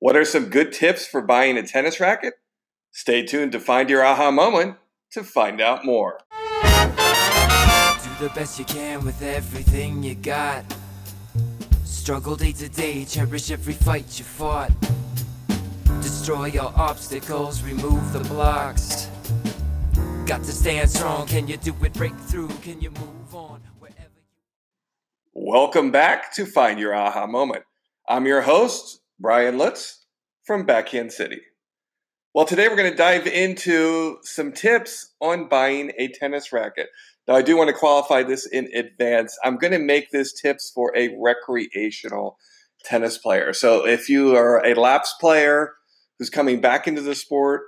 What are some good tips for buying a tennis racket? Stay tuned to find your aha moment to find out more. Do the best you can with everything you got. Struggle day to day, cherish every fight you fought. Destroy your obstacles, remove the blocks. Got to stand strong. Can you do it? Break through. Can you move on wherever you Welcome back to Find Your Aha Moment. I'm your host, Brian Lutz from Backhand City. Well, today we're going to dive into some tips on buying a tennis racket. Now, I do want to qualify this in advance. I'm going to make this tips for a recreational tennis player. So, if you are a laps player who's coming back into the sport,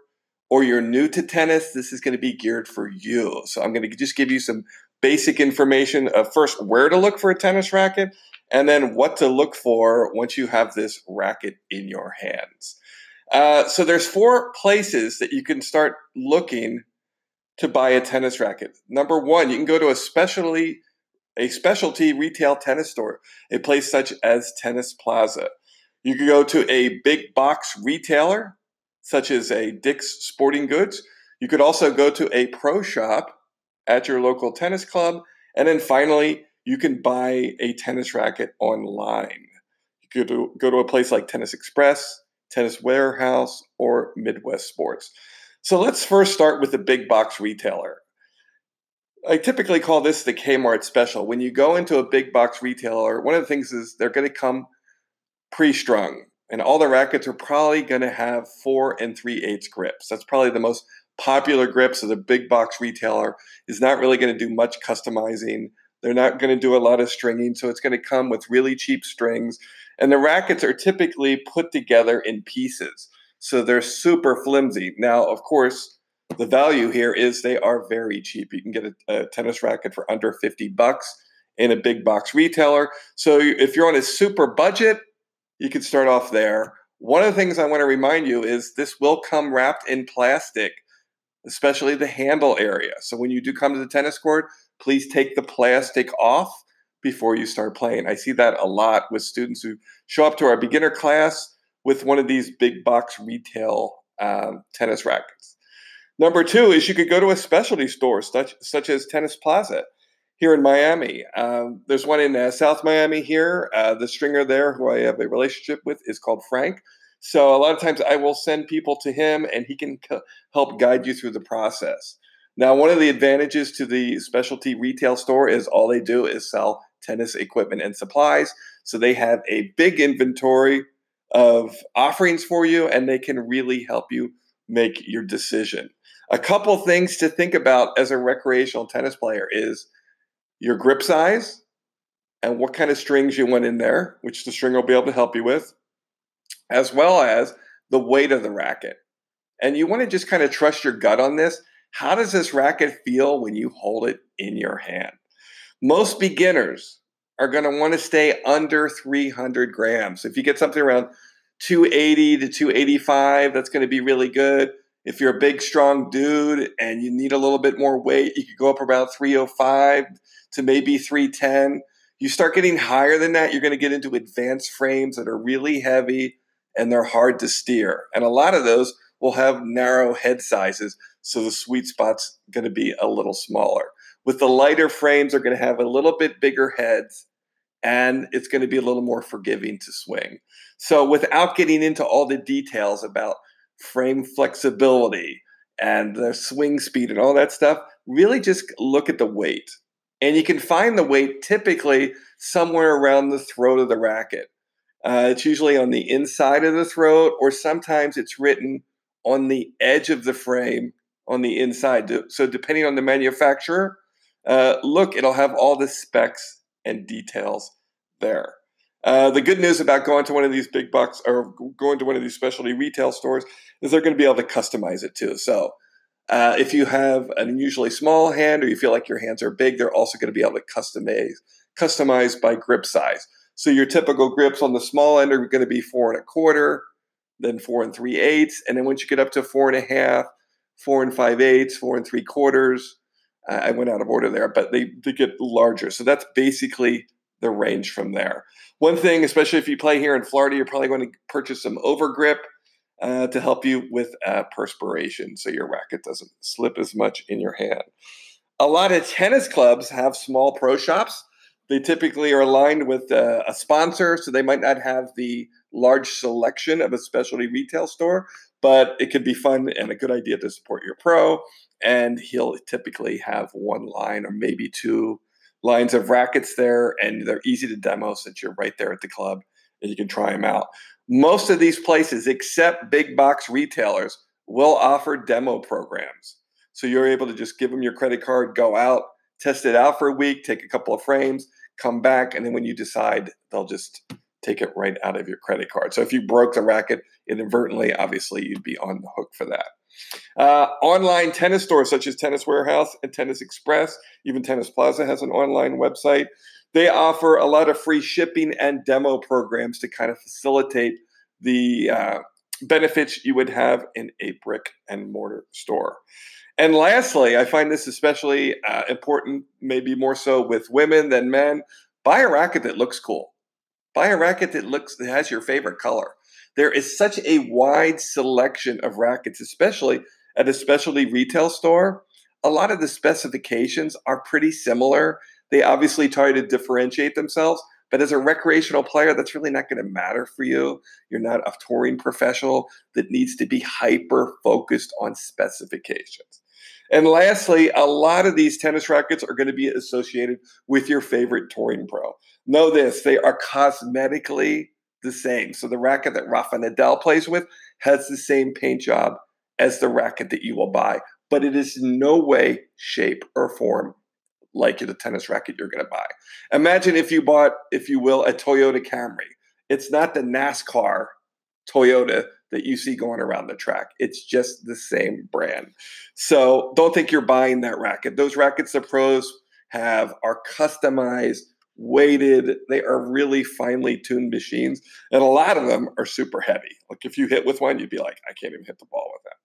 or you're new to tennis, this is going to be geared for you. So, I'm going to just give you some basic information of first where to look for a tennis racket, and then what to look for once you have this racket in your hands. Uh, so there's four places that you can start looking to buy a tennis racket. Number one, you can go to a specialty a specialty retail tennis store, a place such as Tennis Plaza. You can go to a big box retailer, such as a Dick's Sporting Goods. You could also go to a pro shop at your local tennis club. And then finally, you can buy a tennis racket online. You could go to a place like Tennis Express, Tennis Warehouse, or Midwest Sports. So let's first start with the big box retailer. I typically call this the Kmart special. When you go into a big box retailer, one of the things is they're going to come pre strung, and all the rackets are probably going to have four and three eighths grips. That's probably the most popular grips. So the big box retailer is not really going to do much customizing. They're not going to do a lot of stringing, so it's going to come with really cheap strings. And the rackets are typically put together in pieces. So they're super flimsy. Now, of course, the value here is they are very cheap. You can get a, a, tennis racket for under 50 bucks in a big box retailer. So if you're on a super budget, you can start off there. One of the things I want to remind you is this will come wrapped in plastic, especially the handle area. So when you do come to the tennis court, please take the plastic off before you start playing. I see that a lot with students who show up to our beginner class with one of these big box retail um, tennis rackets. Number two is you could go to a specialty store such, such as Tennis Plaza here in Miami. Um, there's one in uh, South Miami here. Uh, the stringer there, who I have a relationship with, is called Frank. So a lot of times I will send people to him and he can c- help guide you through the process. Now, one of the advantages to the specialty retail store is all they do is sell tennis equipment and supplies. So they have a big inventory of offerings for you and they can really help you make your decision. A couple things to think about as a recreational tennis player is your grip size and what kind of strings you want in there, which the string will be able to help you with, as well as the weight of the racket. And you want to just kind of trust your gut on this how does this racket feel when you hold it in your hand? Most beginners are going to want to stay under 300 grams. If you get something around 280 to 285, that's going to be really good. If you're a big, strong dude and you need a little bit more weight, you could go up about 305 to maybe 310. You start getting higher than that, you're going to get into advanced frames that are really heavy and they're hard to steer. And a lot of those will have narrow head sizes. So the sweet spot's going to be a little smaller. With the lighter frames, they're going to have a little bit bigger heads and it's going to be a little more forgiving to swing. So without getting into all the details about frame flexibility and the swing speed and all that stuff, really just look at the weight. And you can find the weight typically somewhere around the throat of the racket. Uh, it's usually on the inside of the throat, or sometimes it's written on the edge of the frame on the inside. So depending on the manufacturer, uh, look, it'll have all the specs and details there. Uh, the good news about going to one of these big bucks or going to one of these specialty retail stores is they're going to be able to customize it too. So uh, if you have an unusually small hand or you feel like your hands are big, they're also going to be able to customize customize by grip size. So your typical grips on the small end are going to be four and a quarter, then four and three eighths, and then once you get up to four and a half, four and five eighths, four and three quarters. I went out of order there, but they, they get larger. So that's basically the range from there. One thing, especially if you play here in Florida, you're probably going to purchase some overgrip uh, to help you with uh, perspiration so your racket doesn't slip as much in your hand. A lot of tennis clubs have small pro shops. They typically are aligned with uh, a sponsor, so they might not have the large selection of a specialty retail store, but it could be fun and a good idea to support your pro. And he'll typically have one line or maybe two lines of rackets there, and they're easy to demo since you're right there at the club and you can try them out. Most of these places, except big box retailers, will offer demo programs. So you're able to just give them your credit card, go out, test it out for a week, take a couple of frames, come back, and then when you decide, they'll just take it right out of your credit card. So if you broke the racket inadvertently, obviously you'd be on the hook for that. Uh, online tennis stores such as Tennis Warehouse and Tennis Express, even Tennis Plaza has an online website. They offer a lot of free shipping and demo programs to kind of facilitate the uh, benefits you would have in a brick and mortar store. And lastly, I find this especially uh, important, maybe more so with women than men. Buy a racket that looks cool. Buy a racket that looks that has your favorite color. There is such a wide selection of rackets, especially at a specialty retail store. A lot of the specifications are pretty similar. They obviously try to differentiate themselves, but as a recreational player, that's really not going to matter for you. You're not a touring professional that needs to be hyper focused on specifications. And lastly, a lot of these tennis rackets are going to be associated with your favorite touring pro. Know this, they are cosmetically the same. So the racket that Rafa Nadal plays with has the same paint job as the racket that you will buy, but it is no way, shape, or form like the tennis racket you're going to buy. Imagine if you bought, if you will, a Toyota Camry. It's not the NASCAR Toyota that you see going around the track. It's just the same brand. So don't think you're buying that racket. Those rackets the pros have are customized, weighted. They are really finely tuned machines. And a lot of them are super heavy. Like if you hit with one, you'd be like, I can't even hit the ball with that.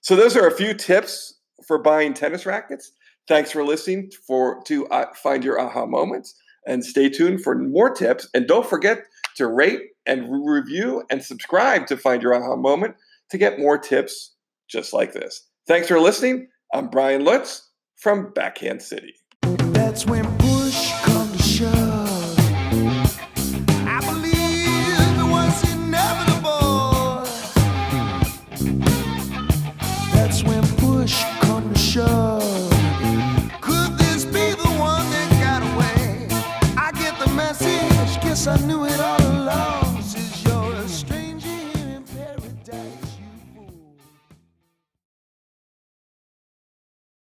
So those are a few tips for buying tennis rackets. Thanks for listening for to uh, find your aha moments and stay tuned for more tips. And don't forget to rate and review and subscribe to find your aha moment to get more tips just like this. Thanks for listening. I'm Brian Lutz from Backhand City. That's when